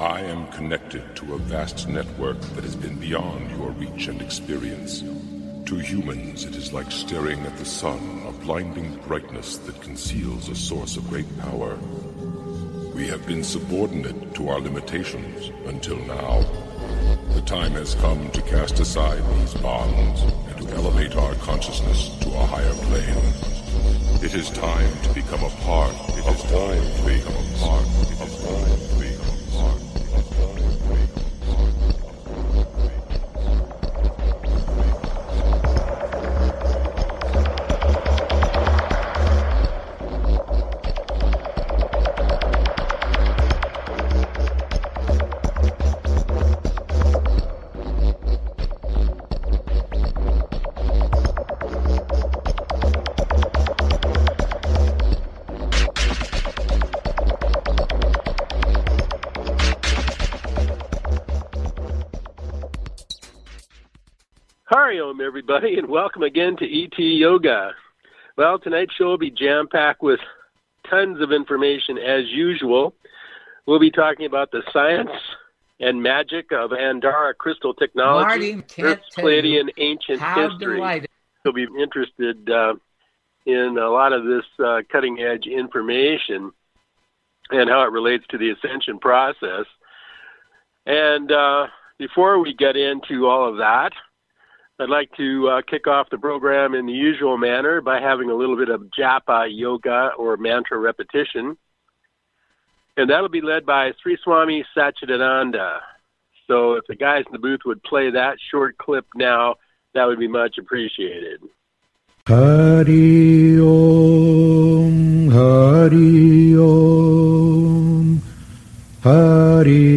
I am connected to a vast network that has been beyond your reach and experience. To humans, it is like staring at the sun, a blinding brightness that conceals a source of great power. We have been subordinate to our limitations until now. The time has come to cast aside these bonds and to elevate our consciousness to a higher plane. It is time to become a part it of is time everybody, and welcome again to ET Yoga. Well, tonight's show will be jam packed with tons of information as usual. We'll be talking about the science and magic of Andara crystal technology, Marty, Earth's Pleiadian ancient history. You'll be interested uh, in a lot of this uh, cutting edge information and how it relates to the ascension process. And uh, before we get into all of that, I'd like to uh, kick off the program in the usual manner by having a little bit of japa yoga or mantra repetition. And that'll be led by Sri Swami Satchidananda. So if the guys in the booth would play that short clip now, that would be much appreciated. Hari Om, Hari Om, Hari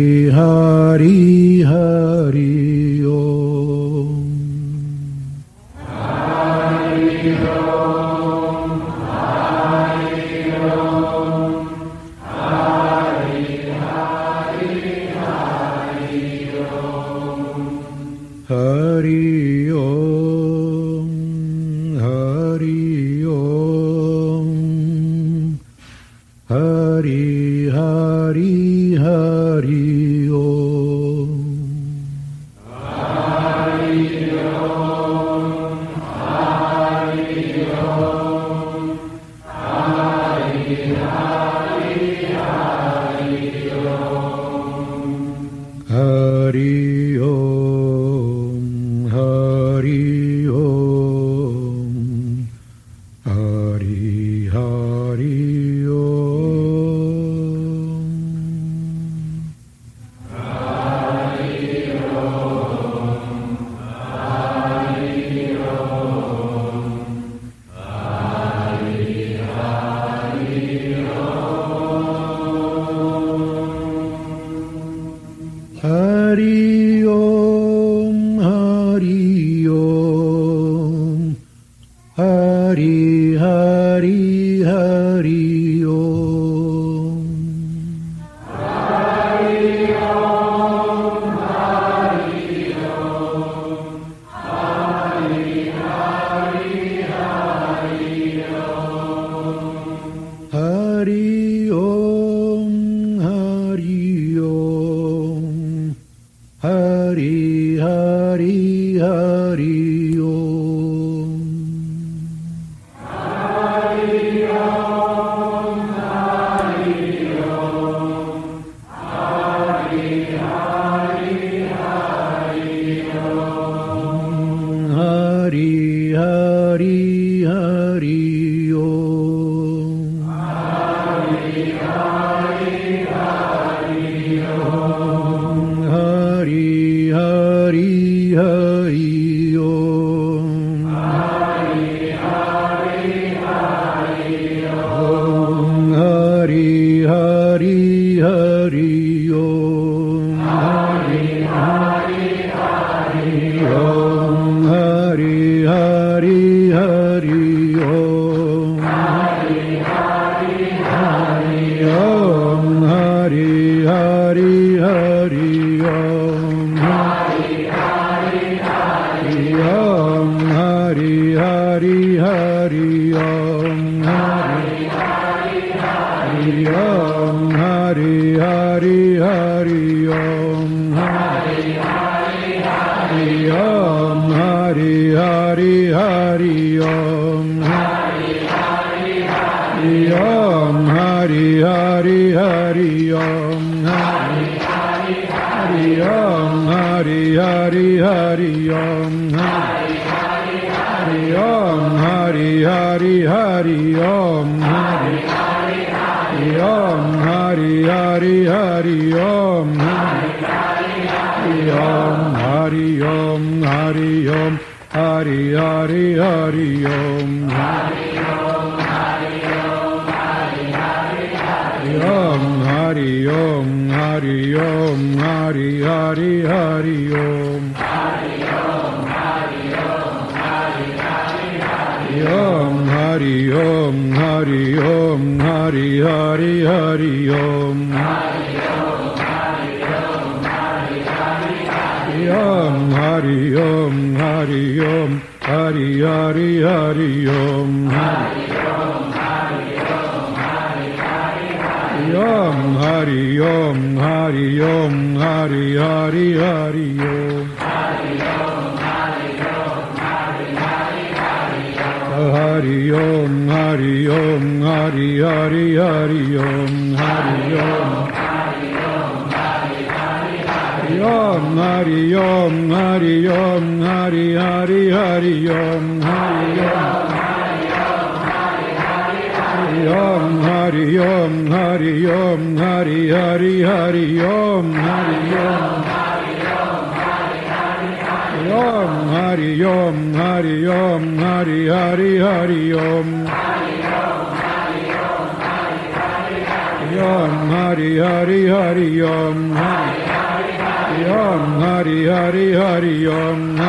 Hari Om, Hari Om Hari Om Hari Om Hari Hari Hari Om. Hari Om Hari Om Hari Om Hari Hari Hari Om. Om Hari Om Hari Om Hari Hari Hari Om Om Hari Om Hari Om Hari Hari Hari Om. Hari Om Hari Om Hari Om Hari Hari Hari Om. Hari Om Hari Om Hari Hari Hari Om Hari Om. Hari Om Hari Om Hari Om Hari Om Hari Hari Om Hari Om Hari Om Hari Om Hari Hari Hari Om Hari Om Om Hari Om Hari Om Hari Hari Hari Om Om Hari Hari Hari Om Om Hari Hari Hari. Om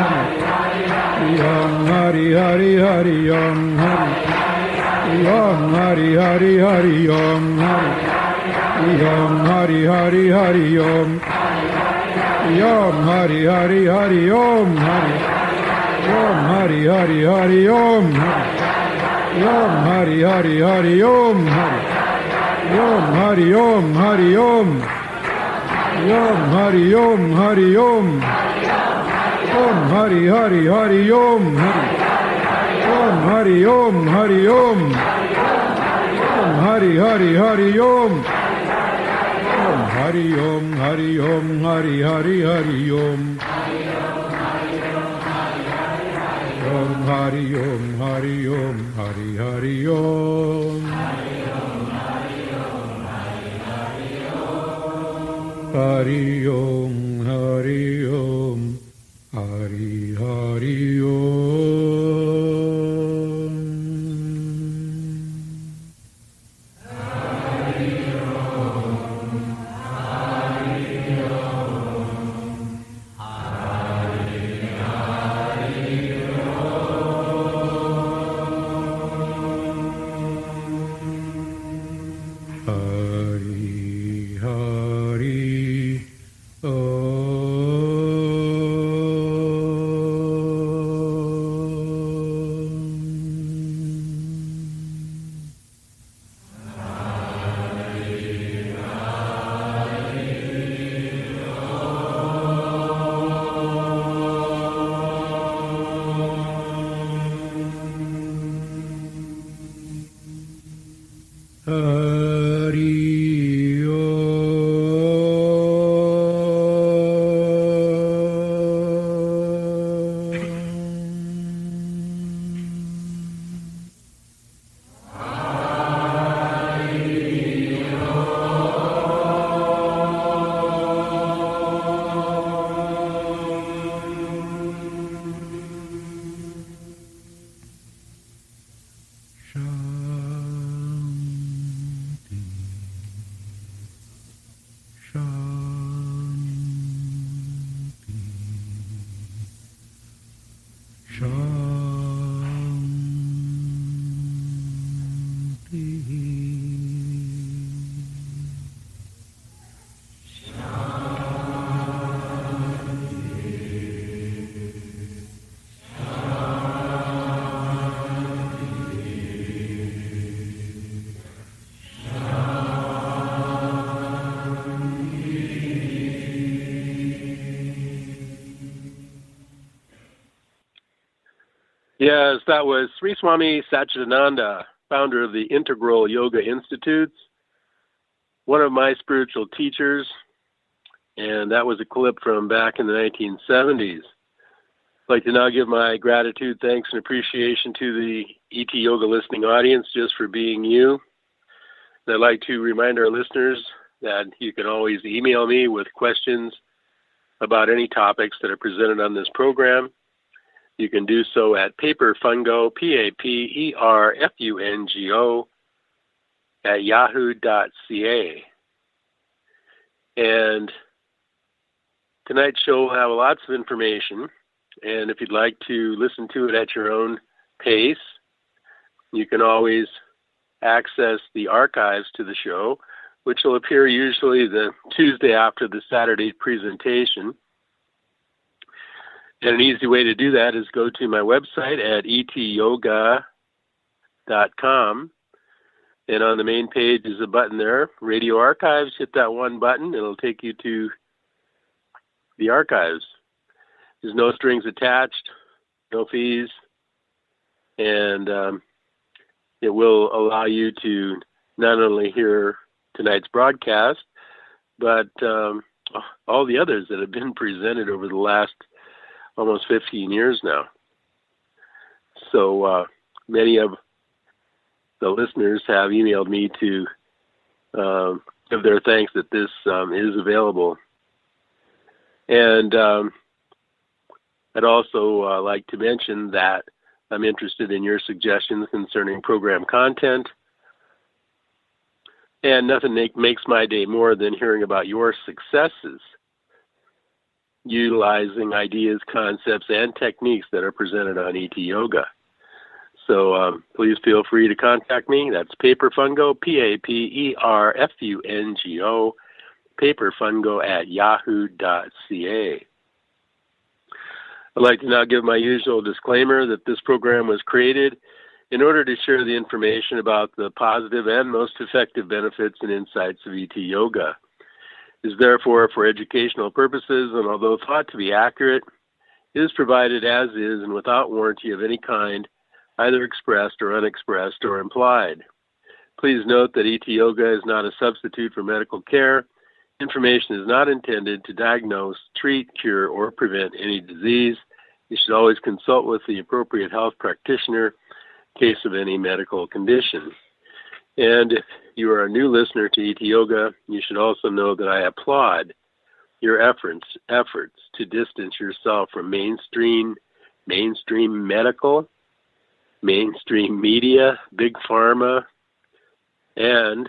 Om Hari Hari Hari. Om Om Hari Hari Hari. Om Om Hari Hari Hari Om Om Hari Hari Hari. Om Hari Om Hari Hari Hari. Om Om Hari Hari Hari Om Om Hari. Om Hari Om Om Hari Om Hari Om Om Hari Hari Hari Om Om Hari. Om Hari Om Om Hari Hari Hari Om Om Hari Om Hari Om Hari Hari Hari Om Om Hari Om Hari Om Hari Hari Om Hari Om Hari Om Hari Hari Om Yes, that was Sri Swami Satchidananda, founder of the Integral Yoga Institutes, one of my spiritual teachers, and that was a clip from back in the 1970s. I'd like to now give my gratitude, thanks, and appreciation to the ET Yoga listening audience just for being you. And I'd like to remind our listeners that you can always email me with questions about any topics that are presented on this program. You can do so at paperfungo, P A P E R F U N G O, at yahoo.ca. And tonight's show will have lots of information. And if you'd like to listen to it at your own pace, you can always access the archives to the show, which will appear usually the Tuesday after the Saturday presentation. And an easy way to do that is go to my website at etyoga.com. And on the main page is a button there, Radio Archives. Hit that one button, it'll take you to the archives. There's no strings attached, no fees, and um, it will allow you to not only hear tonight's broadcast, but um, all the others that have been presented over the last almost 15 years now. So uh, many of the listeners have emailed me to uh, give their thanks that this um, is available. And um, I'd also uh, like to mention that I'm interested in your suggestions concerning program content. And nothing make, makes my day more than hearing about your successes utilizing ideas, concepts, and techniques that are presented on ET Yoga. So um, please feel free to contact me. That's Paperfungo, P A P E R F U N G O, paperfungo at yahoo.ca. I'd like to now give my usual disclaimer that this program was created in order to share the information about the positive and most effective benefits and insights of ET Yoga is therefore for educational purposes and although thought to be accurate, is provided as is and without warranty of any kind, either expressed or unexpressed or implied. Please note that ET Yoga is not a substitute for medical care. Information is not intended to diagnose, treat, cure, or prevent any disease. You should always consult with the appropriate health practitioner in case of any medical condition. And if you are a new listener to ET Yoga, you should also know that I applaud your efforts efforts to distance yourself from mainstream mainstream medical, mainstream media, big pharma, and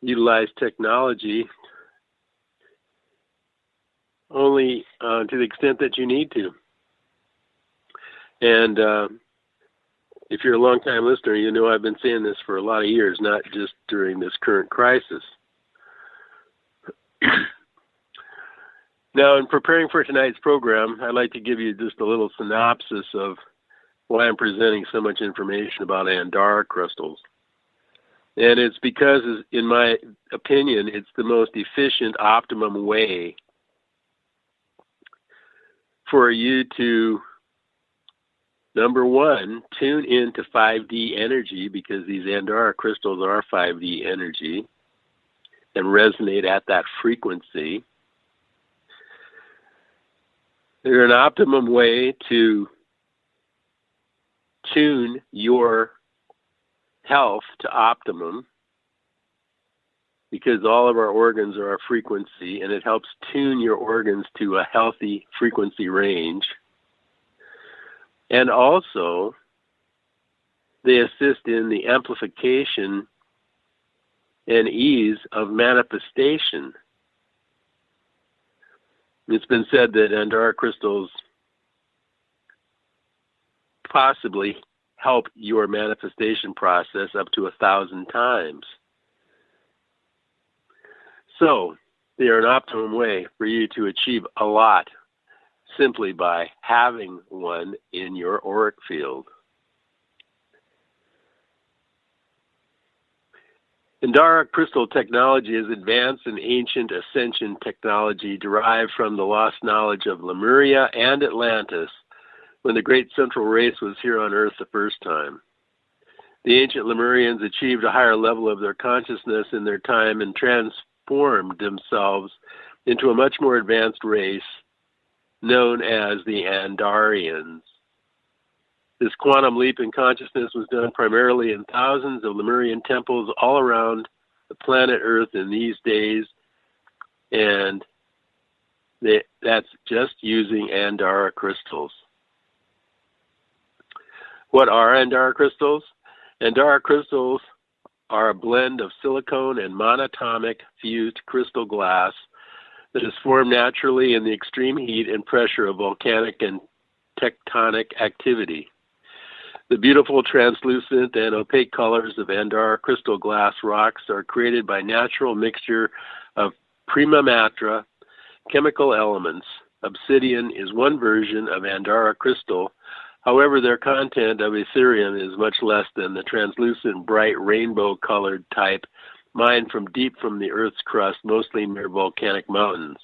utilize technology only uh, to the extent that you need to. And uh, if you're a long-time listener, you know I've been saying this for a lot of years, not just during this current crisis. now, in preparing for tonight's program, I'd like to give you just a little synopsis of why I'm presenting so much information about Andara crystals. And it's because, in my opinion, it's the most efficient, optimum way for you to Number one, tune into 5D energy because these Andara crystals are 5D energy and resonate at that frequency. They're an optimum way to tune your health to optimum because all of our organs are a frequency and it helps tune your organs to a healthy frequency range. And also, they assist in the amplification and ease of manifestation. It's been said that Andara crystals possibly help your manifestation process up to a thousand times. So, they are an optimum way for you to achieve a lot simply by having one in your auric field. Andara crystal technology is advanced and ancient ascension technology derived from the lost knowledge of Lemuria and Atlantis, when the great central race was here on Earth the first time. The ancient Lemurians achieved a higher level of their consciousness in their time and transformed themselves into a much more advanced race known as the Andarians. This quantum leap in consciousness was done primarily in thousands of Lemurian temples all around the planet Earth in these days, and they, that's just using Andara crystals. What are Andara crystals? Andara crystals are a blend of silicone and monatomic fused crystal glass that is formed naturally in the extreme heat and pressure of volcanic and tectonic activity. The beautiful translucent and opaque colors of Andara crystal glass rocks are created by natural mixture of prima matria chemical elements. Obsidian is one version of Andara crystal. However, their content of Etherium is much less than the translucent, bright, rainbow colored type mined from deep from the Earth's crust, mostly near volcanic mountains.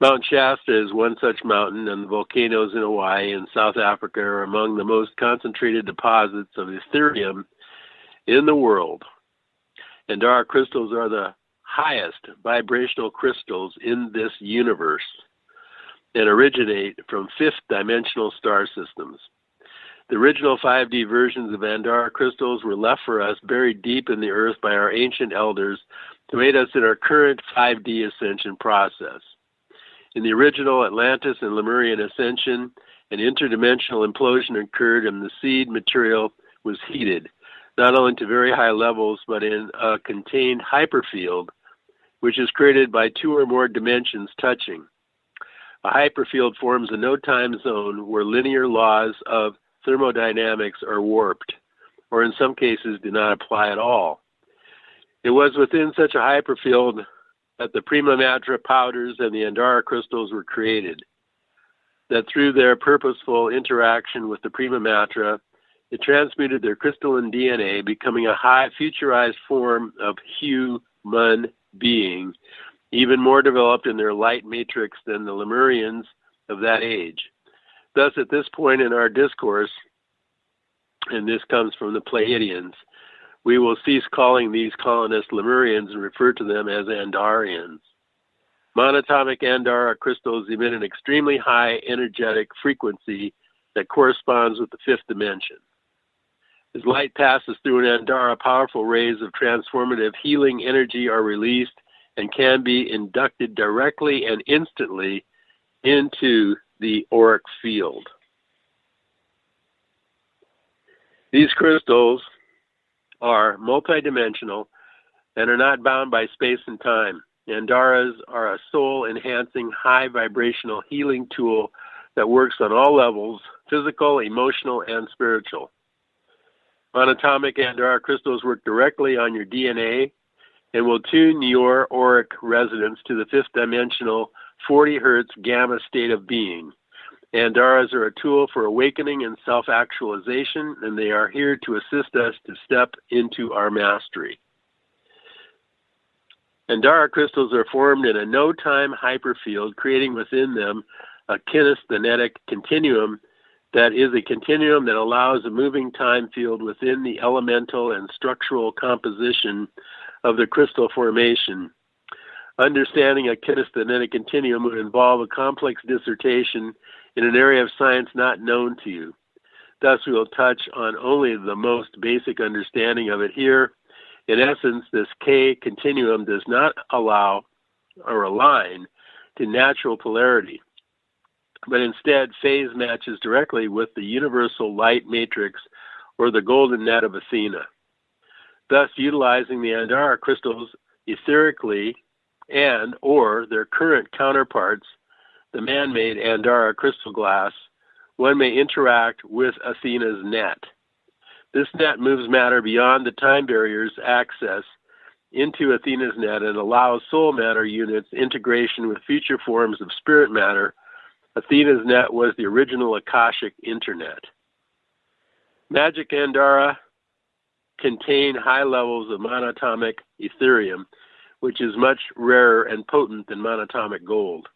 Mount Shasta is one such mountain, and the volcanoes in Hawaii and South Africa are among the most concentrated deposits of Etherium in the world. Andara crystals are the highest vibrational crystals in this universe and originate from fifth dimensional star systems. The original 5D versions of Andara crystals were left for us buried deep in the earth by our ancient elders to aid us in our current 5D ascension process. In the original Atlantis and Lemurian ascension, an interdimensional implosion occurred and the seed material was heated, not only to very high levels, but in a contained hyperfield, which is created by two or more dimensions touching. A hyperfield forms a no time zone where linear laws of thermodynamics are warped, or in some cases do not apply at all. It was within such a hyperfield that the prima matria powders and the Andara crystals were created. That through their purposeful interaction with the prima matria, it transmuted their crystalline DNA, becoming a high futurized form of human being, even more developed in their light matrix than the Lemurians of that age. Thus, at this point in our discourse, and this comes from the Pleiadians, we will cease calling these colonists Lemurians and refer to them as Andarians. Monatomic Andara crystals emit an extremely high energetic frequency that corresponds with the fifth dimension. As light passes through an Andara, powerful rays of transformative healing energy are released and can be inducted directly and instantly into the auric field. These crystals are multidimensional and are not bound by space and time. Andaras are a soul enhancing, high vibrational healing tool that works on all levels physical, emotional, and spiritual. Monatomic Andara crystals work directly on your DNA and will tune your auric resonance to the fifth dimensional 40 hertz gamma state of being. Andaras are a tool for awakening and self actualization, and they are here to assist us to step into our mastery. Andara crystals are formed in a no time hyperfield, creating within them a kinesthetic continuum that is a continuum that allows a moving time field within the elemental and structural composition of the crystal formation. Understanding a kinesthetic continuum would involve a complex dissertation in an area of science not known to you. Thus, we will touch on only the most basic understanding of it here. In essence, this K continuum does not allow or align to natural polarity, but instead phase matches directly with the universal light matrix or the golden net of Athena. Thus, utilizing the Andara crystals etherically and or their current counterparts the man made Andara crystal glass, one may interact with Athena's net. This net moves matter beyond the time barriers access into Athena's net and allows soul matter units integration with future forms of spirit matter. Athena's net was the original Akashic internet. Magic Andara contain high levels of monatomic Etherium, which is much rarer and potent than monatomic gold.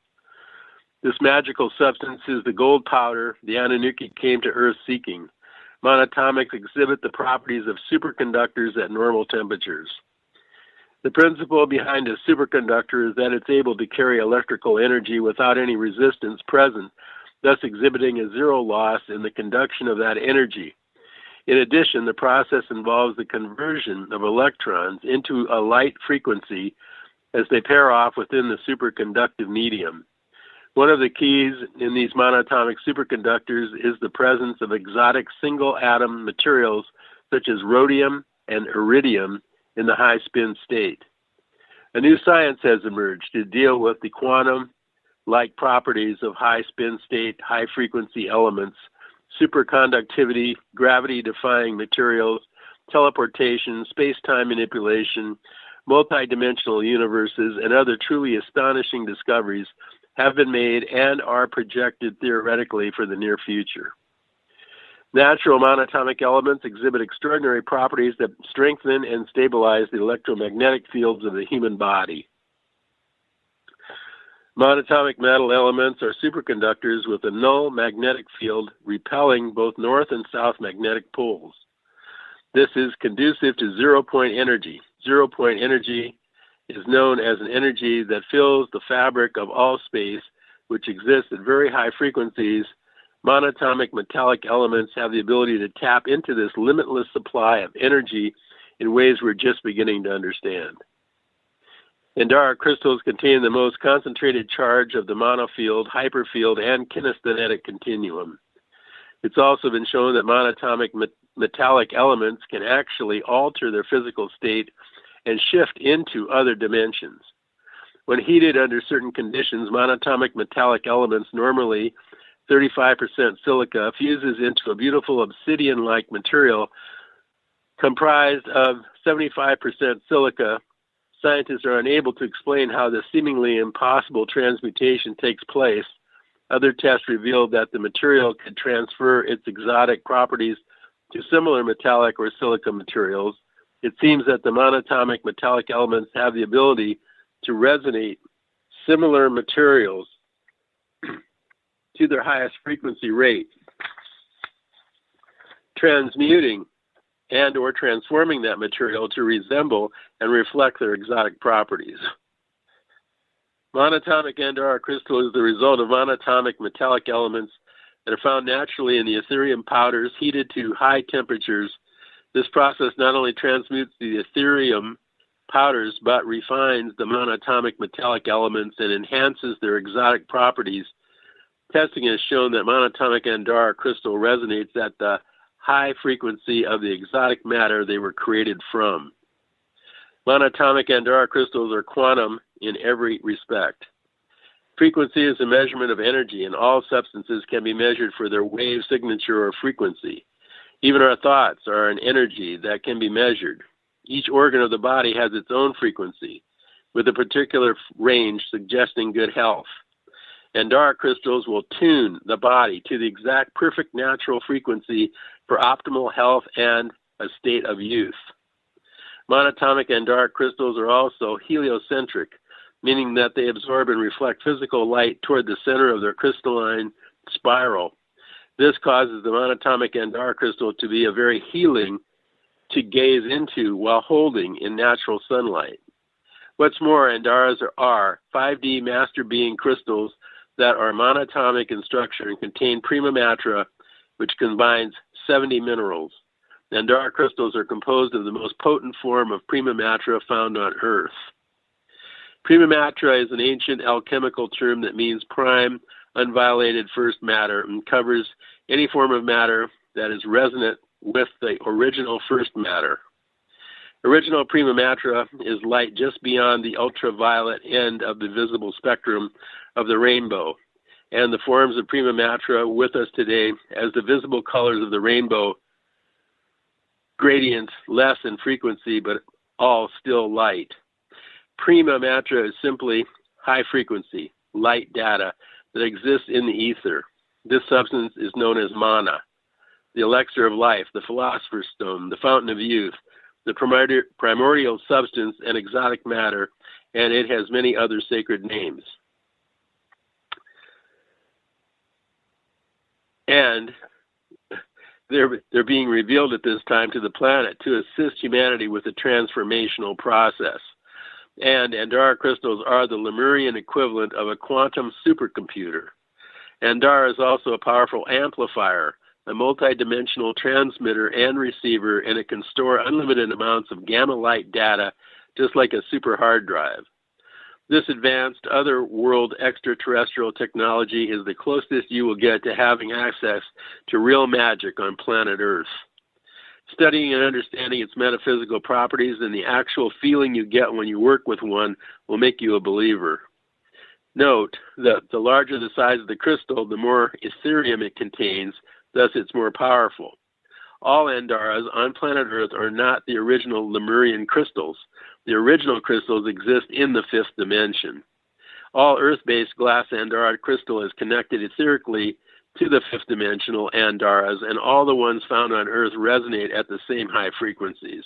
This magical substance is the gold powder the Anunnaki came to Earth seeking. Monatomics exhibit the properties of superconductors at normal temperatures. The principle behind a superconductor is that it's able to carry electrical energy without any resistance present, thus exhibiting a zero loss in the conduction of that energy. In addition, the process involves the conversion of electrons into a light frequency as they pair off within the superconductive medium. One of the keys in these monatomic superconductors is the presence of exotic single atom materials such as rhodium and iridium in the high spin state. A new science has emerged to deal with the quantum like properties of high spin state, high frequency elements, superconductivity, gravity defying materials, teleportation, space time manipulation, multidimensional universes, and other truly astonishing discoveries have been made and are projected theoretically for the near future. Natural monatomic elements exhibit extraordinary properties that strengthen and stabilize the electromagnetic fields of the human body. Monatomic metal elements are superconductors with a null magnetic field repelling both north and south magnetic poles. This is conducive to zero point energy. Zero point energy is known as an energy that fills the fabric of all space, which exists at very high frequencies. Monatomic metallic elements have the ability to tap into this limitless supply of energy in ways we're just beginning to understand. Andara crystals contain the most concentrated charge of the monofield, hyperfield, and kinesthetic continuum. It's also been shown that monatomic metallic elements can actually alter their physical state and shift into other dimensions. When heated under certain conditions, monatomic metallic elements, normally 35% silica, fuses into a beautiful obsidian like material comprised of 75% silica. Scientists are unable to explain how this seemingly impossible transmutation takes place. Other tests revealed that the material could transfer its exotic properties to similar metallic or silica materials it seems that the monatomic metallic elements have the ability to resonate similar materials to their highest frequency rate, transmuting and or transforming that material to resemble and reflect their exotic properties. Monatomic Andara crystal is the result of monatomic metallic elements that are found naturally in the Etherium powders heated to high temperatures this process not only transmutes the Etherium powders but refines the monatomic metallic elements and enhances their exotic properties. Testing has shown that monatomic Andara crystal resonates at the high frequency of the exotic matter they were created from. Monatomic Andara crystals are quantum in every respect. Frequency is a measurement of energy, and all substances can be measured for their wave signature or frequency. Even our thoughts are an energy that can be measured. Each organ of the body has its own frequency, with a particular range suggesting good health. Andara crystals will tune the body to the exact perfect natural frequency for optimal health and a state of youth. Monatomic Andara crystals are also heliocentric, meaning that they absorb and reflect physical light toward the center of their crystalline spiral. This causes the monatomic Andara crystal to be a very healing to gaze into while holding in natural sunlight. What's more, Andaras are 5D master being crystals that are monatomic in structure and contain prima matra, which combines 70 minerals. and Andara crystals are composed of the most potent form of prima matra found on Earth. Prima matra is an ancient alchemical term that means prime unviolated first matter and covers any form of matter that is resonant with the original first matter. Original prima matra is light just beyond the ultraviolet end of the visible spectrum of the rainbow, and the forms of prima matra with us today as the visible colors of the rainbow gradients less in frequency but all still light. Prima matra is simply high frequency, light data that exists in the ether. This substance is known as mana, the elixir of life, the philosopher's stone, the fountain of youth, the primordial substance and exotic matter, and it has many other sacred names. And they're they're being revealed at this time to the planet to assist humanity with the transformational process. And Andara crystals are the Lemurian equivalent of a quantum supercomputer. Andara is also a powerful amplifier, a multidimensional transmitter and receiver, and it can store unlimited amounts of gamma light data just like a super hard drive. This advanced other world extraterrestrial technology is the closest you will get to having access to real magic on planet Earth. Studying and understanding its metaphysical properties and the actual feeling you get when you work with one will make you a believer. Note that the larger the size of the crystal, the more Etherium it contains, thus, it's more powerful. All Andaras on planet Earth are not the original Lemurian crystals. The original crystals exist in the fifth dimension. All Earth based glass Andara crystal is connected etherically to the fifth dimensional Andaras, and all the ones found on Earth resonate at the same high frequencies.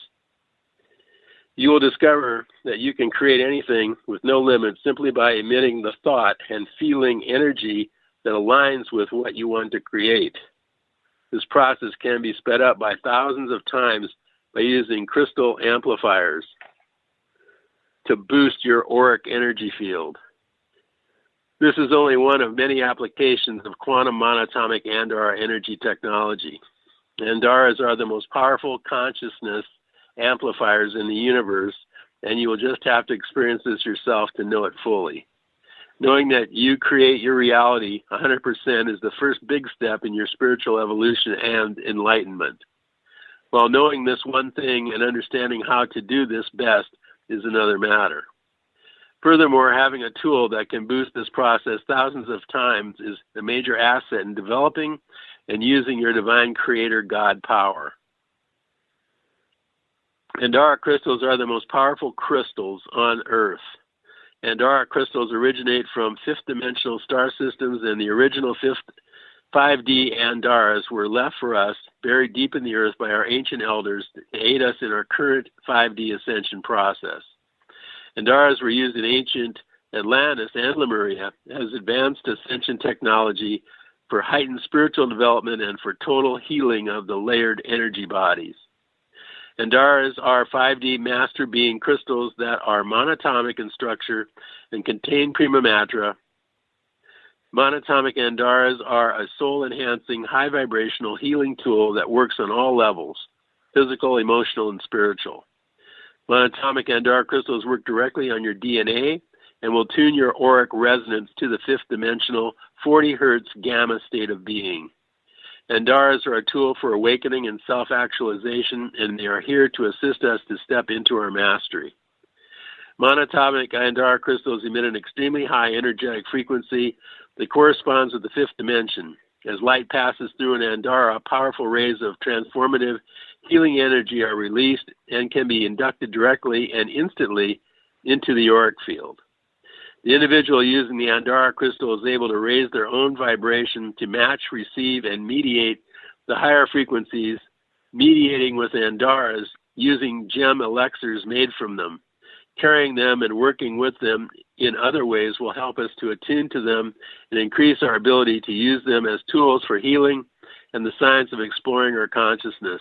You will discover that you can create anything with no limits simply by emitting the thought and feeling energy that aligns with what you want to create. This process can be sped up by thousands of times by using crystal amplifiers to boost your auric energy field. This is only one of many applications of quantum monatomic Andara energy technology. Andaras are the most powerful consciousness amplifiers in the universe, and you will just have to experience this yourself to know it fully. Knowing that you create your reality 100% is the first big step in your spiritual evolution and enlightenment. While knowing this one thing and understanding how to do this best is another matter. Furthermore, having a tool that can boost this process thousands of times is a major asset in developing and using your divine creator God power. Andara crystals are the most powerful crystals on Earth. Andara crystals originate from fifth dimensional star systems, and the original fifth 5D Andaras were left for us, buried deep in the earth by our ancient elders to aid us in our current 5D ascension process. Andaras were used in ancient Atlantis and Lemuria as advanced ascension technology for heightened spiritual development and for total healing of the layered energy bodies. Andaras are 5D master being crystals that are monatomic in structure and contain prima matra. Monatomic Andaras are a soul enhancing, high vibrational healing tool that works on all levels physical, emotional, and spiritual. Monatomic Andara crystals work directly on your DNA and will tune your auric resonance to the fifth dimensional 40 hertz gamma state of being. Andaras are a tool for awakening and self actualization, and they are here to assist us to step into our mastery. Monatomic Andara crystals emit an extremely high energetic frequency that corresponds with the fifth dimension. As light passes through an Andara, powerful rays of transformative healing energy are released and can be inducted directly and instantly into the auric field. The individual using the Andara crystal is able to raise their own vibration to match, receive, and mediate the higher frequencies, mediating with Andaras using gem elixirs made from them. Carrying them and working with them in other ways will help us to attune to them and increase our ability to use them as tools for healing and the science of exploring our consciousness.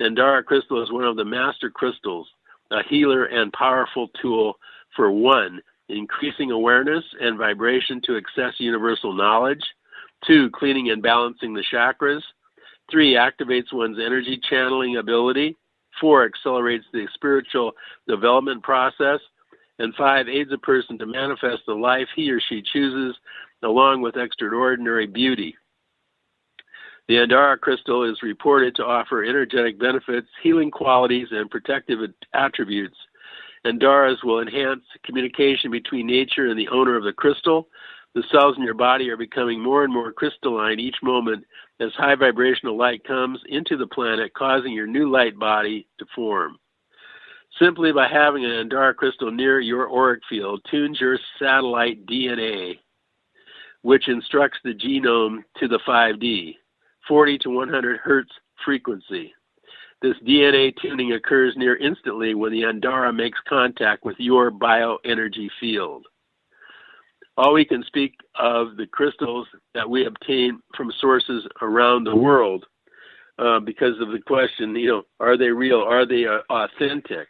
Andara crystal is one of the master crystals, a healer and powerful tool for one increasing awareness and vibration to access universal knowledge. Two, cleaning and balancing the chakras. Three, activates one's energy channeling ability. Four, accelerates the spiritual development process. And five, aids a person to manifest the life he or she chooses, along with extraordinary beauty. The Andara crystal is reported to offer energetic benefits, healing qualities, and protective attributes Andaras will enhance communication between nature and the owner of the crystal. The cells in your body are becoming more and more crystalline each moment as high vibrational light comes into the planet, causing your new light body to form. Simply by having an Andara crystal near your auric field tunes your satellite DNA, which instructs the genome to the 5D, 40 to 100 hertz frequency. This DNA tuning occurs near instantly when the Andara makes contact with your bioenergy field. All we can speak of the crystals that we obtain from sources around the world uh, because of the question, you know, are they real? Are they uh, authentic?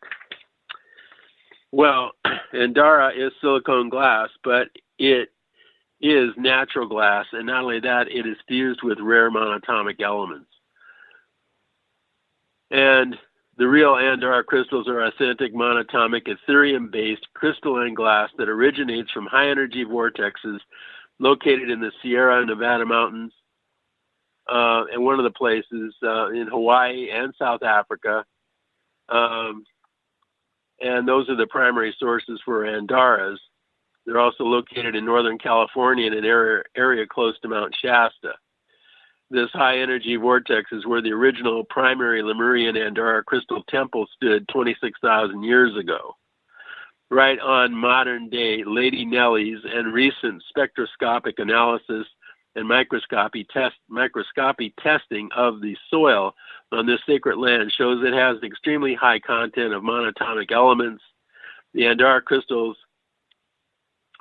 Well, Andara is silicone glass, but it is natural glass, and not only that, it is fused with rare monatomic elements. And the real Andara crystals are authentic monatomic Etherium based crystalline glass that originates from high energy vortexes located in the Sierra Nevada mountains uh, and one of the places uh, in Hawaii and South Africa. Um, and those are the primary sources for Andaras. They're also located in Northern California in an area, area close to Mount Shasta. This high energy vortex is where the original primary Lemurian Andara crystal temple stood 26,000 years ago. Right on modern day Lady Nellie's and recent spectroscopic analysis and microscopy test microscopy testing of the soil on this sacred land shows it has an extremely high content of monatomic elements. The Andara crystals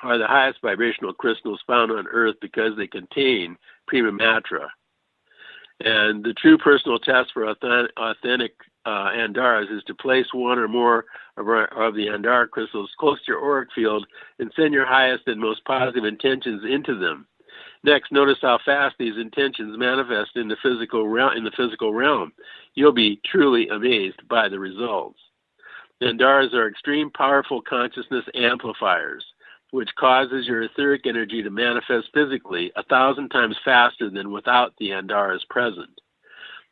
are the highest vibrational crystals found on Earth because they contain prima mater. And the true personal test for authentic uh, Andaras is to place one or more of, our, of the Andara crystals close to your auric field and send your highest and most positive intentions into them. Next, notice how fast these intentions manifest in the physical realm. In the physical realm, you'll be truly amazed by the results. Andaras are extreme, powerful consciousness amplifiers, which causes your etheric energy to manifest physically a thousand times faster than without the Andaras present.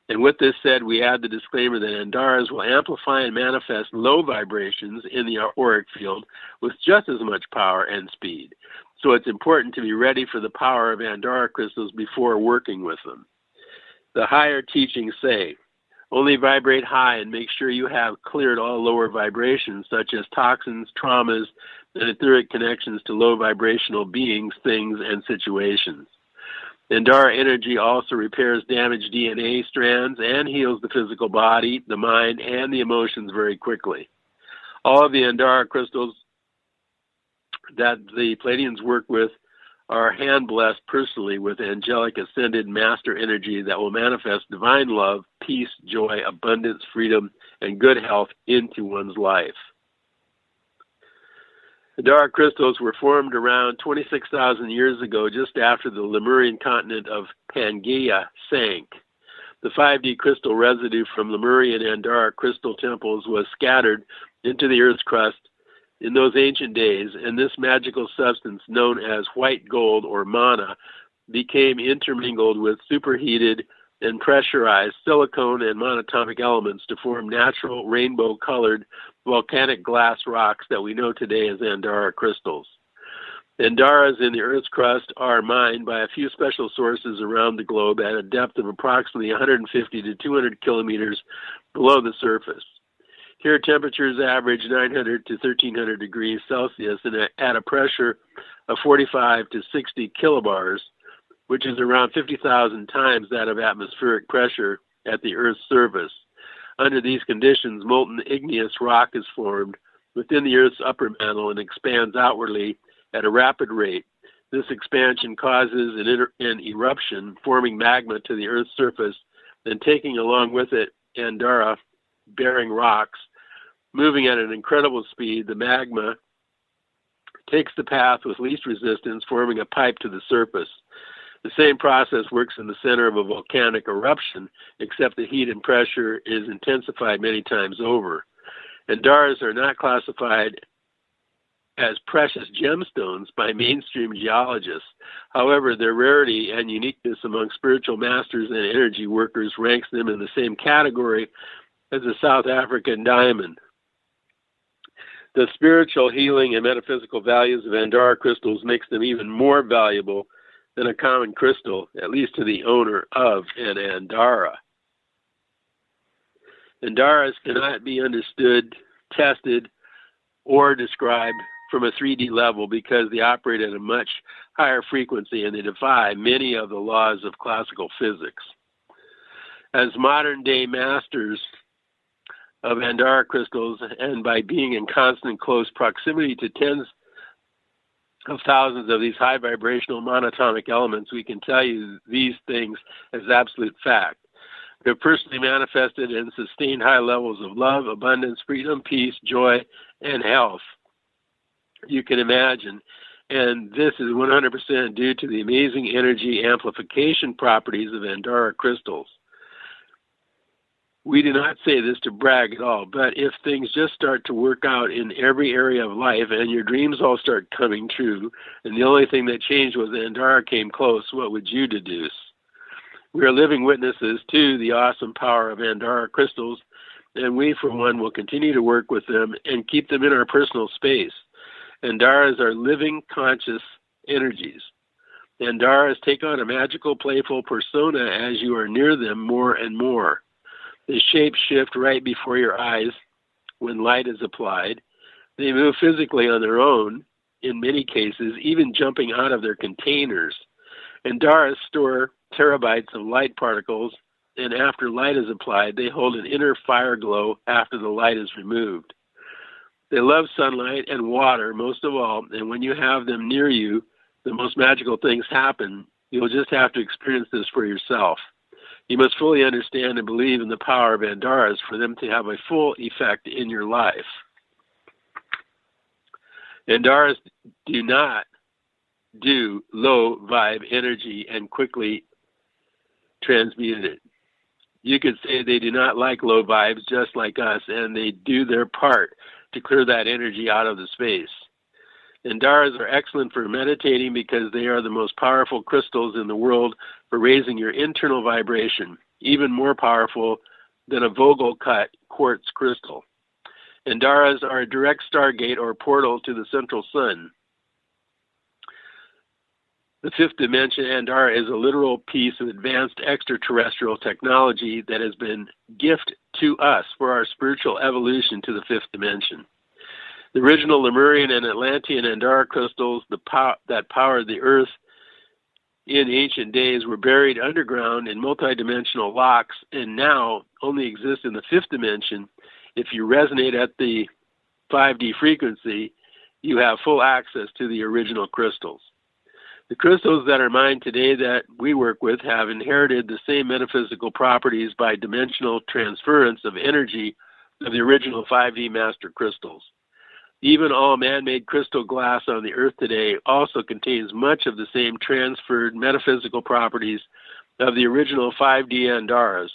And with this said, we add the disclaimer that Andaras will amplify and manifest low vibrations in the auric field with just as much power and speed. So it's important to be ready for the power of Andara crystals before working with them. The higher teachings say only vibrate high and make sure you have cleared all lower vibrations, such as toxins, traumas, and etheric connections to low vibrational beings, things, and situations. Andara energy also repairs damaged DNA strands and heals the physical body, the mind, and the emotions very quickly. All of the Andara crystals that the Pleiadians work with are hand blessed personally with angelic ascended master energy that will manifest divine love, peace, joy, abundance, freedom, and good health into one's life. The dark crystals were formed around 26,000 years ago, just after the Lemurian continent of Pangaea sank. The 5D crystal residue from Lemurian and dark crystal temples was scattered into the Earth's crust in those ancient days, and this magical substance known as white gold or mana became intermingled with superheated and pressurized silicone and monatomic elements to form natural rainbow colored volcanic glass rocks that we know today as Andara crystals. Andaras in the Earth's crust are mined by a few special sources around the globe at a depth of approximately 150 to 200 kilometers below the surface. Here, temperatures average 900 to 1300 degrees Celsius and at a pressure of 45 to 60 kilobars, which is around 50,000 times that of atmospheric pressure at the Earth's surface. Under these conditions, molten igneous rock is formed within the Earth's upper mantle and expands outwardly at a rapid rate. This expansion causes an, inter- an eruption, forming magma to the Earth's surface, and taking along with it Andara bearing rocks moving at an incredible speed, the magma takes the path with least resistance, forming a pipe to the surface. The same process works in the center of a volcanic eruption, except the heat and pressure is intensified many times over. Andaras are not classified as precious gemstones by mainstream geologists. However, their rarity and uniqueness among spiritual masters and energy workers ranks them in the same category as the South African diamond. The spiritual healing and metaphysical values of Andara crystals makes them even more valuable than a common crystal, at least to the owner of an Andara. Andaras cannot be understood, tested, or described from a 3D level because they operate at a much higher frequency and they defy many of the laws of classical physics. As modern day masters of Andara crystals and by being in constant close proximity to tens of thousands of these high vibrational monatomic elements, we can tell you these things as absolute fact. They're personally manifested and sustained high levels of love, abundance, freedom, peace, joy, and health. You can imagine. And this is 100% due to the amazing energy amplification properties of Andara crystals. We do not say this to brag at all, but if things just start to work out in every area of life and your dreams all start coming true, and the only thing that changed was Andara came close, what would you deduce? We are living witnesses to the awesome power of Andara crystals, and we, for one, will continue to work with them and keep them in our personal space. Andaras are living conscious energies. Andaras take on a magical, playful persona as you are near them more and more. The shapes shift right before your eyes when light is applied. They move physically on their own, in many cases, even jumping out of their containers. Andaras store terabytes of light particles, and after light is applied, they hold an inner fire glow after the light is removed. They love sunlight and water most of all, and when you have them near you, the most magical things happen. You'll just have to experience this for yourself. You must fully understand and believe in the power of Andaras for them to have a full effect in your life. Andaras do not do low vibe energy and quickly transmute it. You could say they do not like low vibes just like us, and they do their part to clear that energy out of the space. Andaras are excellent for meditating because they are the most powerful crystals in the world for raising your internal vibration, even more powerful than a Vogel cut quartz crystal. Andaras are a direct stargate or portal to the central sun. The fifth dimension Andara is a literal piece of advanced extraterrestrial technology that has been gift to us for our spiritual evolution to the fifth dimension. The original Lemurian and Atlantean Andara crystals that powered the Earth in ancient days were buried underground in multidimensional locks and now only exist in the fifth dimension. If you resonate at the 5D frequency, you have full access to the original crystals. The crystals that are mined today that we work with have inherited the same metaphysical properties by dimensional transference of energy of the original 5D master crystals. Even all man made crystal glass on the earth today also contains much of the same transferred metaphysical properties of the original 5D Andaras,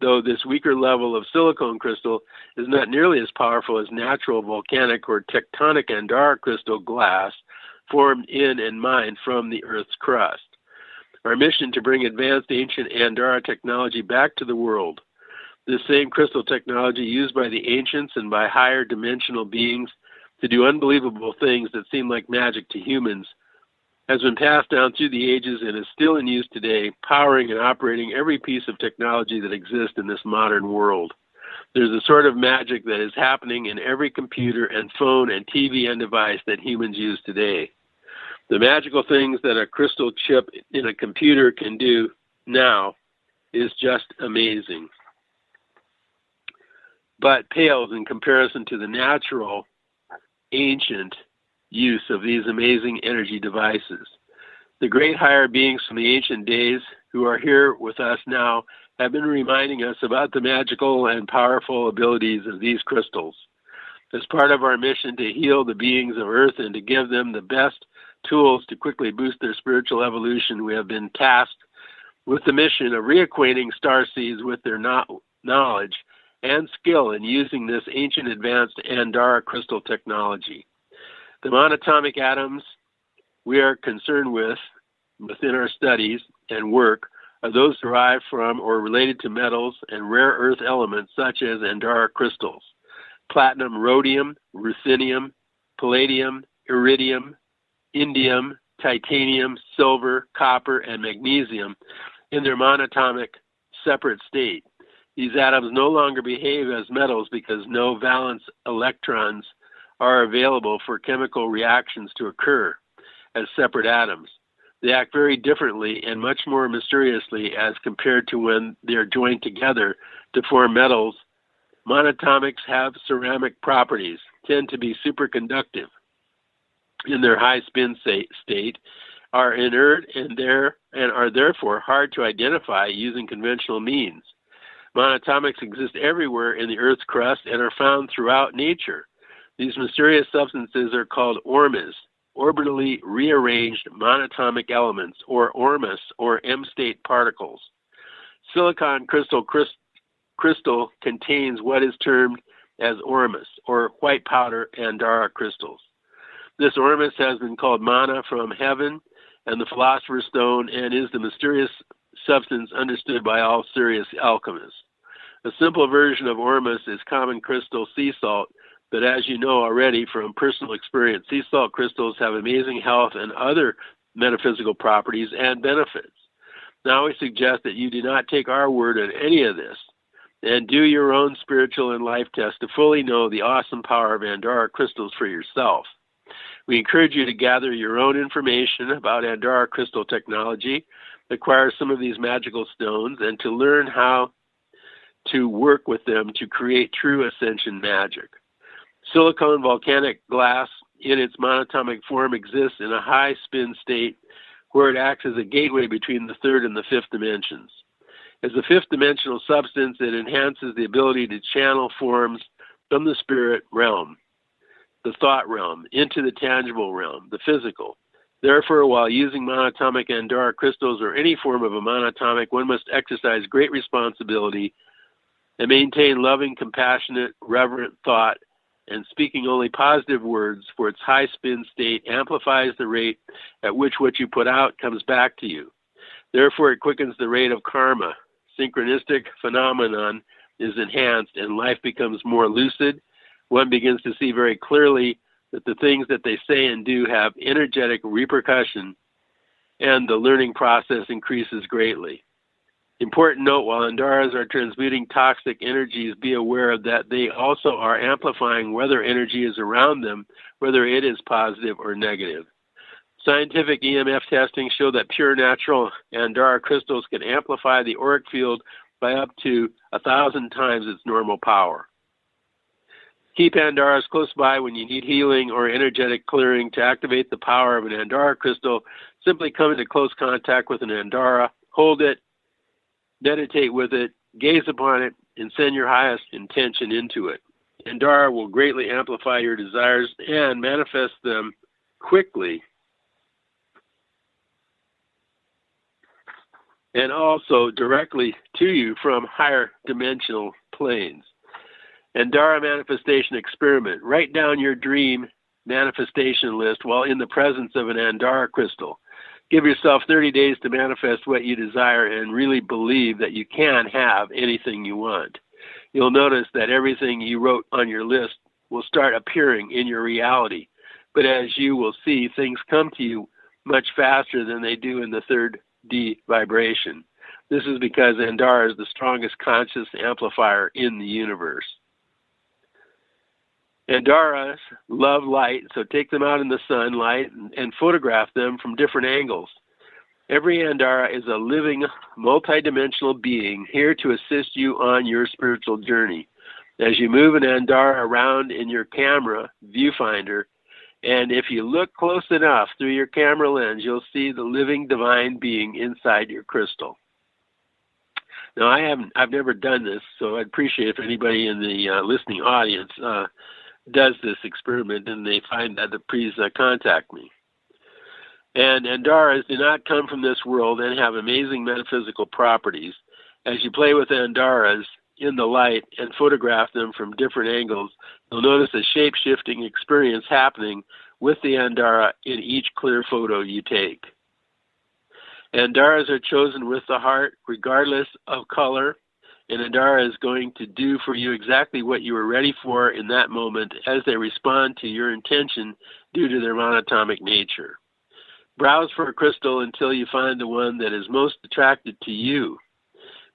though this weaker level of silicon crystal is not nearly as powerful as natural volcanic or tectonic Andara crystal glass formed in and mined from the Earth's crust. Our mission to bring advanced ancient Andara technology back to the world. This same crystal technology used by the ancients and by higher dimensional beings to do unbelievable things that seem like magic to humans has been passed down through the ages and is still in use today, powering and operating every piece of technology that exists in this modern world. There's a sort of magic that is happening in every computer and phone and TV and device that humans use today. The magical things that a crystal chip in a computer can do now is just amazing. But pales in comparison to the natural ancient use of these amazing energy devices. The great higher beings from the ancient days who are here with us now have been reminding us about the magical and powerful abilities of these crystals. As part of our mission to heal the beings of Earth and to give them the best tools to quickly boost their spiritual evolution, we have been tasked with the mission of reacquainting star seeds with their knowledge and skill in using this ancient advanced Andara crystal technology. The monatomic atoms we are concerned with within our studies and work are those derived from or related to metals and rare earth elements such as Andara crystals, platinum, rhodium, ruthenium, palladium, iridium, indium, titanium, silver, copper, and magnesium in their monatomic separate state. These atoms no longer behave as metals because no valence electrons are available for chemical reactions to occur as separate atoms. They act very differently and much more mysteriously as compared to when they are joined together to form metals. Monatomics have ceramic properties, tend to be superconductive. in their high spin state are inert and there and are therefore hard to identify using conventional means. Monatomics exist everywhere in the Earth's crust and are found throughout nature. These mysterious substances are called ORMEs, orbitally rearranged monatomic elements, or ormus, or M-state particles. Silicon crystal crystal contains what is termed as ormus, or white powder Andara crystals. This ormus has been called mana from heaven and the philosopher's stone and is the mysterious substance understood by all serious alchemists. A simple version of ormus is common crystal sea salt, but as you know already from personal experience, sea salt crystals have amazing health and other metaphysical properties and benefits. Now we suggest that you do not take our word on any of this and do your own spiritual and life test to fully know the awesome power of Andara crystals for yourself. We encourage you to gather your own information about Andara crystal technology, acquire some of these magical stones, and to learn how to work with them to create true ascension magic. Silicon volcanic glass in its monatomic form exists in a high spin state where it acts as a gateway between the third and the fifth dimensions. As a fifth dimensional substance, it enhances the ability to channel forms from the spirit realm the thought realm into the tangible realm, the physical. Therefore, while using monatomic Andara crystals or any form of a monatomic, one must exercise great responsibility and maintain loving, compassionate, reverent thought and speaking only positive words, for its high spin state amplifies the rate at which what you put out comes back to you. Therefore, it quickens the rate of karma. Synchronistic phenomenon is enhanced and life becomes more lucid one begins to see very clearly that the things that they say and do have energetic repercussion, and the learning process increases greatly. Important note while Andaras are transmuting toxic energies, be aware that they also are amplifying whether energy is around them, whether it is positive or negative. Scientific EMF testing show that pure natural Andara crystals can amplify the auric field by up to a thousand times its normal power. Keep Andaras close by when you need healing or energetic clearing to activate the power of an Andara crystal. Simply come into close contact with an Andara, hold it, meditate with it, gaze upon it, and send your highest intention into it. Andara will greatly amplify your desires and manifest them quickly and also directly to you from higher dimensional planes. Andara manifestation experiment. Write down your dream manifestation list while in the presence of an Andara crystal. Give yourself 30 days to manifest what you desire and really believe that you can have anything you want. You'll notice that everything you wrote on your list will start appearing in your reality. But as you will see, things come to you much faster than they do in the third D vibration. This is because Andara is the strongest conscious amplifier in the universe. Andaras love light, so take them out in the sunlight and, and photograph them from different angles. Every Andara is a living, multidimensional being here to assist you on your spiritual journey. As you move an Andara around in your camera viewfinder, and if you look close enough through your camera lens, you'll see the living divine being inside your crystal. Now, I haven't, I've never done this, so I'd appreciate if anybody in the uh, listening audience uh, does this experiment and they find that, please uh, contact me. And Andaras do not come from this world and have amazing metaphysical properties. As you play with Andaras in the light and photograph them from different angles, you'll notice a shape shifting experience happening with the Andara in each clear photo you take. Andaras are chosen with the heart, regardless of color, and Andara is going to do for you exactly what you were ready for in that moment as they respond to your intention due to their monatomic nature. Browse for a crystal until you find the one that is most attracted to you.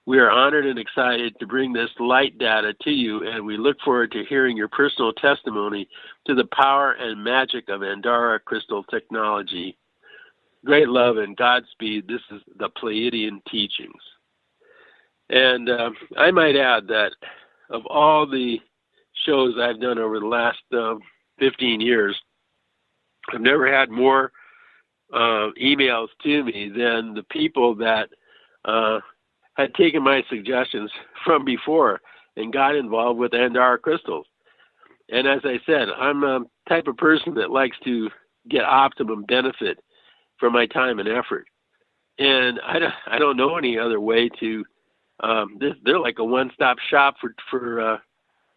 We are honored and excited to bring this light data to you, and we look forward to hearing your personal testimony to the power and magic of Andara crystal technology. Great love and Godspeed. This is the Pleiadian teachings. And uh, I might add that of all the shows I've done over the last uh, 15 years, I've never had more uh, emails to me than the people that uh, had taken my suggestions from before and got involved with Andara crystals. And as I said, I'm a type of person that likes to get optimum benefit from my time and effort. And I don't, I don't know any other way to. Um, this, they're like a one-stop shop for for uh,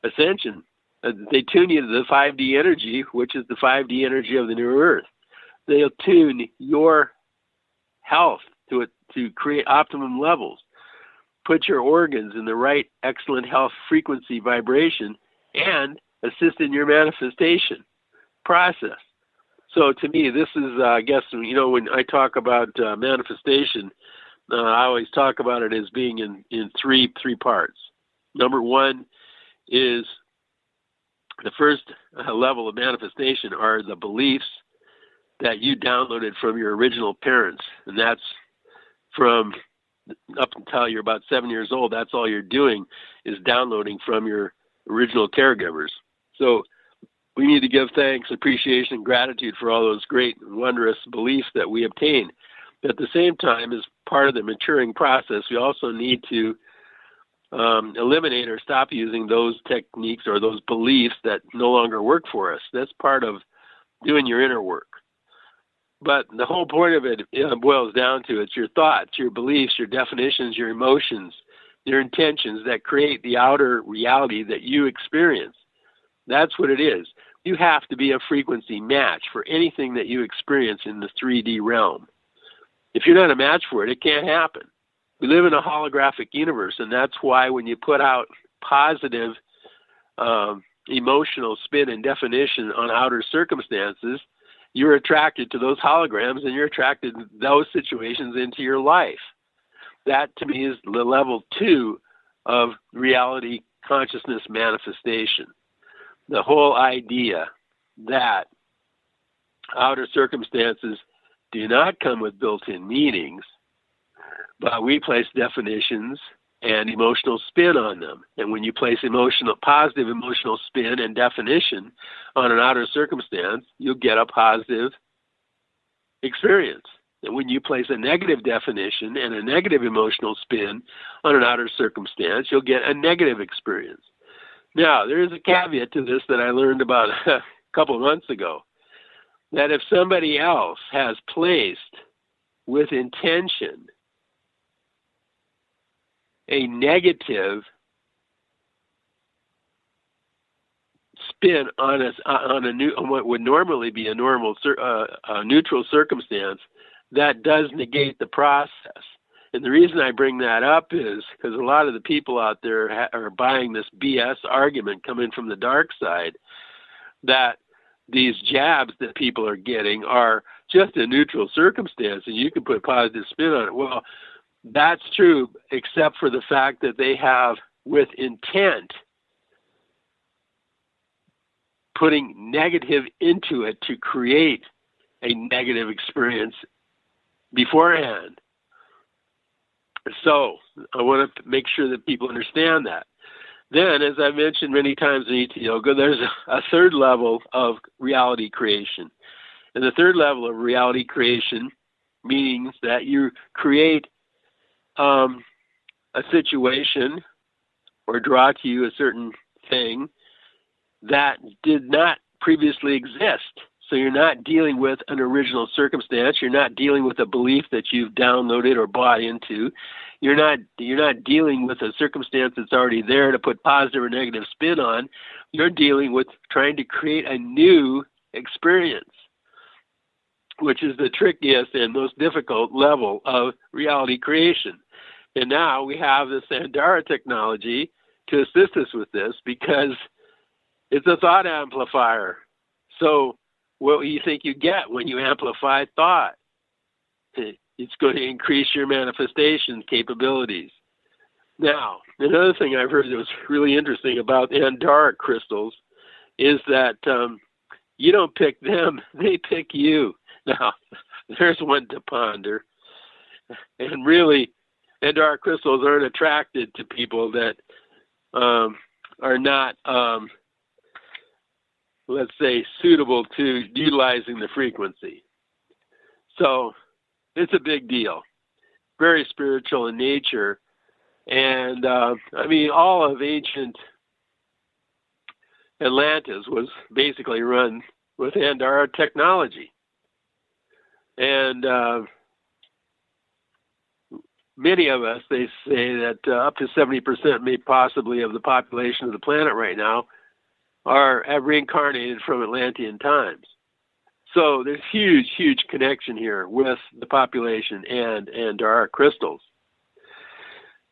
ascension. Uh, they tune you to the 5D energy, which is the 5D energy of the new Earth. They'll tune your health to it to create optimum levels. Put your organs in the right excellent health frequency vibration and assist in your manifestation process. So to me, this is, uh, I guess, you know, when I talk about uh, manifestation, uh, I always talk about it as being in, in three three parts. Number one is the first uh, level of manifestation are the beliefs that you downloaded from your original parents, and that's from up until you're about seven years old. That's all you're doing is downloading from your original caregivers. So we need to give thanks, appreciation, and gratitude for all those great and wondrous beliefs that we obtain. At the same time, as part of the maturing process, we also need to um, eliminate or stop using those techniques or those beliefs that no longer work for us. That's part of doing your inner work. But the whole point of it, it boils down to it's your thoughts, your beliefs, your definitions, your emotions, your intentions that create the outer reality that you experience. That's what it is. You have to be a frequency match for anything that you experience in the 3D realm. If you're not a match for it, it can't happen. We live in a holographic universe, and that's why when you put out positive um, emotional spin and definition on outer circumstances, you're attracted to those holograms and you're attracted those situations into your life. That to me is the level two of reality consciousness manifestation the whole idea that outer circumstances do not come with built in meanings, but we place definitions and emotional spin on them. And when you place emotional, positive emotional spin and definition on an outer circumstance, you'll get a positive experience. And when you place a negative definition and a negative emotional spin on an outer circumstance, you'll get a negative experience. Now, there is a caveat to this that I learned about a couple of months ago that if somebody else has placed with intention a negative spin on a on a new on what would normally be a normal uh, a neutral circumstance that does negate the process. And the reason I bring that up is because a lot of the people out there ha- are buying this BS argument coming from the dark side that these jabs that people are getting are just a neutral circumstance and you can put positive spin on it. Well, that's true, except for the fact that they have, with intent, putting negative into it to create a negative experience beforehand. So I want to make sure that people understand that. Then, as I mentioned many times in ET Yoga, there's a, third level of reality creation. And the third level of reality creation means that you create um, a situation or draw to you a certain thing that did not previously exist. So you're not dealing with an original circumstance. You're not dealing with a belief that you've downloaded or bought into. You're not you're not dealing with a circumstance that's already there to put positive or negative spin on. You're dealing with trying to create a new experience, which is the trickiest and most difficult level of reality creation. And now we have the Sandara technology to assist us with this because it's a thought amplifier. So what you think you get when you amplify thought. It's going to increase your manifestation capabilities. Now, another thing I've heard that was really interesting about Andara crystals is that um, you don't pick them, they pick you. Now, there's one to ponder. And really, Andara crystals aren't attracted to people that um, are not um, let's say, suitable to utilizing the frequency. So it's a big deal. Very spiritual in nature. And uh, I mean, all of ancient Atlantis was basically run with Andara technology. And uh, many of us, they say that uh, up to 70% may possibly of the population of the planet right now are have reincarnated from Atlantean times. So there's huge, huge connection here with the population and and our crystals.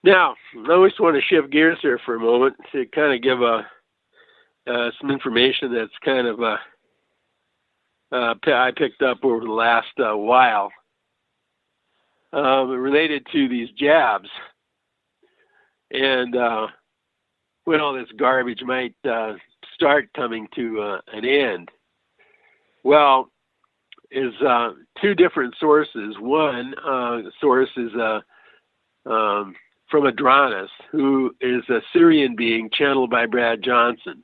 Now, I always want to shift gears here for a moment to kind of give a uh, some information that's kind of uh, uh, I picked up over the last uh, while um, related to these jabs and uh, when all this garbage might uh, start coming to uh, an end. Well, is uh, two different sources. One uh, source is uh, um, from Adronis, who is a Sirian being channeled by Brad Johnson.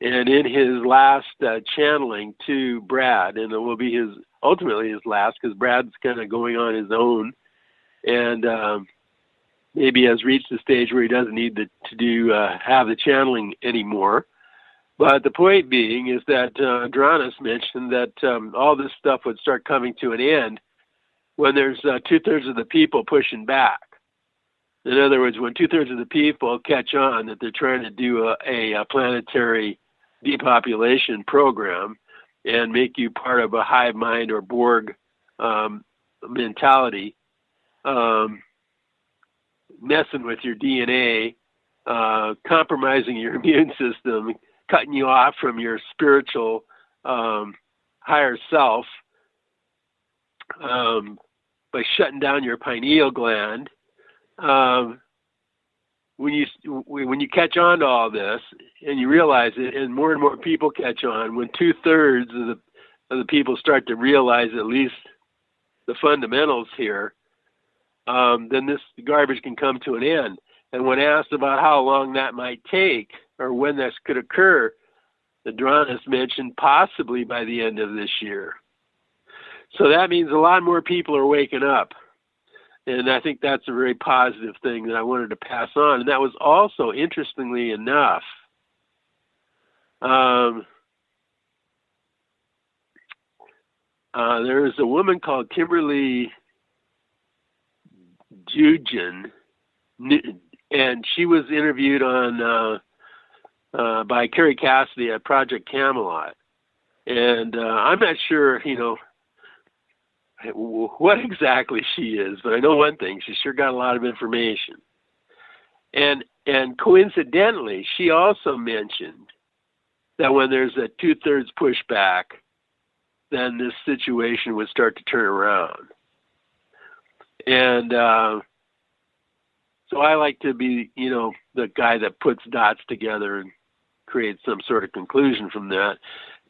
And in his last uh, channeling to Brad, and it will be his ultimately his last because Brad's kind of going on his own, and um, maybe has reached the stage where he doesn't need the, to do uh, have the channeling anymore. But the point being is that uh, Adronis mentioned that um, all this stuff would start coming to an end when there's uh, two thirds of the people pushing back. In other words, when two thirds of the people catch on that they're trying to do a, a, a planetary depopulation program and make you part of a hive mind or Borg um, mentality, um, messing with your DNA, uh, compromising your immune system, cutting you off from your spiritual um, higher self um, by shutting down your pineal gland. Um, when you when you catch on to all this and you realize it, and more and more people catch on, when two thirds of the of the people start to realize at least the fundamentals here, um, then this garbage can come to an end. And when asked about how long that might take or when this could occur, Adronis mentioned possibly by the end of this year. So that means a lot more people are waking up and I think that's a very positive thing that I wanted to pass on. And that was also, interestingly enough, um, uh, there is a woman called Kimberly Dugan, and she was interviewed on uh, uh, by Kerry Cassidy at Project Camelot. And uh, I'm not sure, you know, what exactly she is, but I know one thing: she sure got a lot of information. And and coincidentally, she also mentioned that when there's a two thirds pushback, then this situation would start to turn around. And uh, so I like to be, you know, the guy that puts dots together and creates some sort of conclusion from that.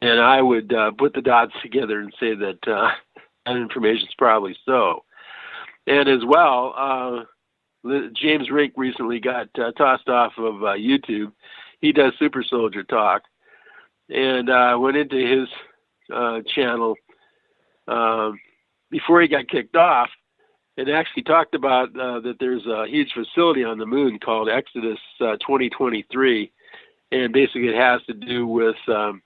And I would uh, put the dots together and say that uh, that information is probably so. And as well, uh, James Rink recently got uh, tossed off of uh, YouTube. He does Super Soldier Talk, and uh, went into his uh, channel before he got kicked off, and actually talked about uh, that there's a huge facility on the moon called Exodus uh, 2023, and basically it has to do with um,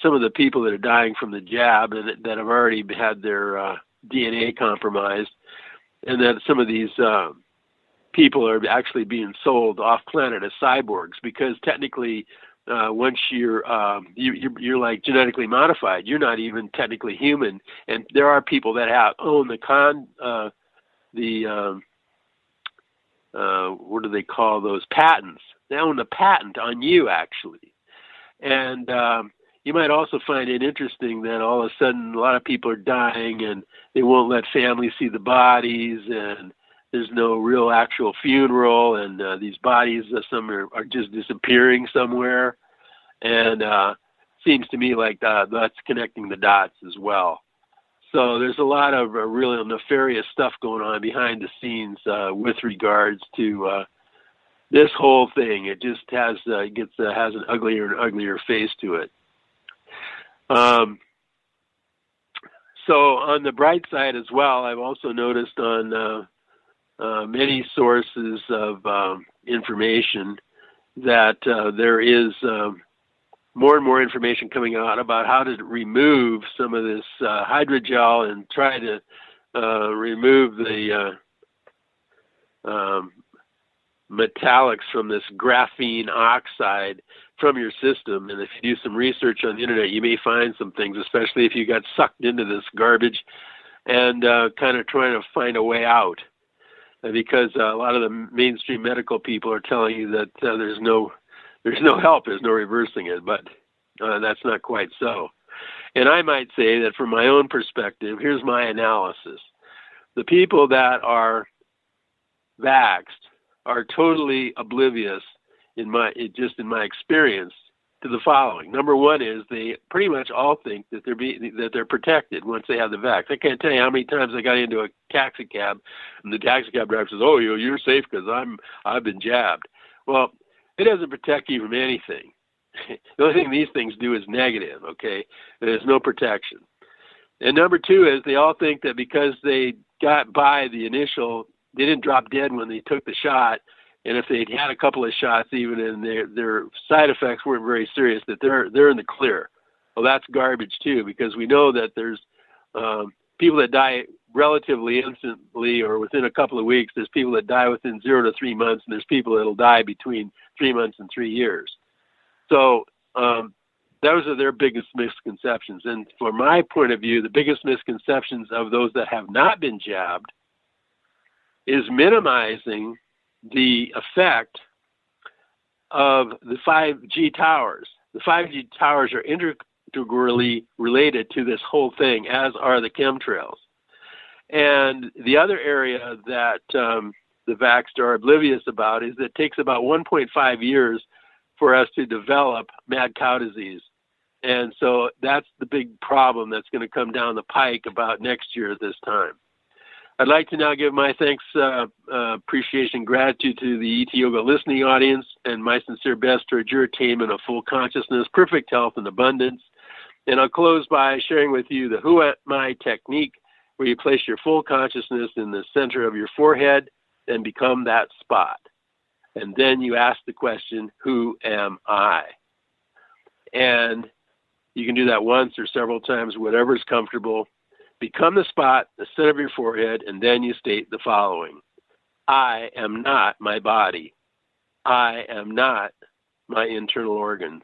some of the people that are dying from the jab and that have already had their uh, DNA compromised, and that some of these uh, people are actually being sold off planet as cyborgs because technically. Uh, once you're, um, you, you're you're like genetically modified, you're not even technically human, and there are people that have own the con uh, the um, uh, what do they call those patents? They own the patent on you actually, and um, you might also find it interesting that all of a sudden a lot of people are dying and they won't let families see the bodies and there's no real actual funeral and uh, these bodies uh, some are, are just disappearing somewhere. And uh seems to me like that, that's connecting the dots as well so there's a lot of uh, really nefarious stuff going on behind the scenes uh, with regards to uh, this whole thing. It just has uh, gets uh, has an uglier and uglier face to it. Um, so on the bright side as well, I've also noticed on uh, uh, many sources of um, information that uh, there is um, more and more information coming out about how to remove some of this uh, hydrogel and try to uh, remove the uh, um, metallics from this graphene oxide from your system. And if you do some research on the internet, you may find some things, especially if you got sucked into this garbage and uh, kind of trying to find a way out. Because uh, a lot of the mainstream medical people are telling you that uh, there's no there's no help, there's no reversing it, but uh, that's not quite so. And I might say that from my own perspective, here's my analysis. The people that are vaxxed are totally oblivious in my just in my experience to the following. Number one is they pretty much all think that they're be, that they're protected once they have the vax. I can't tell you how many times I got into a taxi cab and the taxi cab driver says, "Oh, you you're safe because I'm I've been jabbed." Well, it doesn't protect you from anything. the only thing these things do is negative. Okay, there's no protection. And number two is they all think that because they got by the initial, they didn't drop dead when they took the shot and if they'd had a couple of shots even and their their side effects weren't very serious that they're they're in the clear well that's garbage too because we know that there's um, people that die relatively instantly or within a couple of weeks there's people that die within zero to three months and there's people that'll die between three months and three years so um, those are their biggest misconceptions and from my point of view the biggest misconceptions of those that have not been jabbed is minimizing the effect of the 5G towers. The 5G towers are integrally related to this whole thing, as are the chemtrails. And the other area that um, the vaxxed are oblivious about is that it takes about 1.5 years for us to develop mad cow disease. And so that's the big problem that's going to come down the pike about next year at this time. I'd like to now give my thanks, uh, uh, appreciation, gratitude to the ET Yoga listening audience and my sincere best towards your attainment of full consciousness, perfect health, and abundance. And I'll close by sharing with you the Who Am I technique, where you place your full consciousness in the center of your forehead and become that spot. And then you ask the question, Who am I? And you can do that once or several times, whatever is comfortable. Become the spot, the center of your forehead, and then you state the following I am not my body. I am not my internal organs.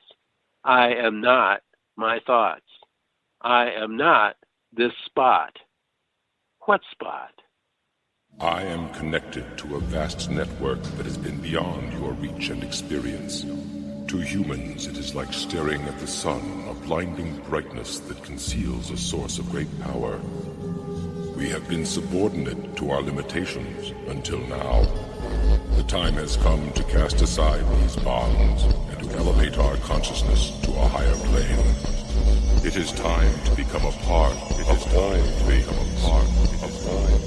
I am not my thoughts. I am not this spot. What spot? I am connected to a vast network that has been beyond your reach and experience. To humans, it is like staring at the sun, a blinding brightness that conceals a source of great power. We have been subordinate to our limitations until now. The time has come to cast aside these bonds and to elevate our consciousness to a higher plane. It is time to become a part. It is time to become a part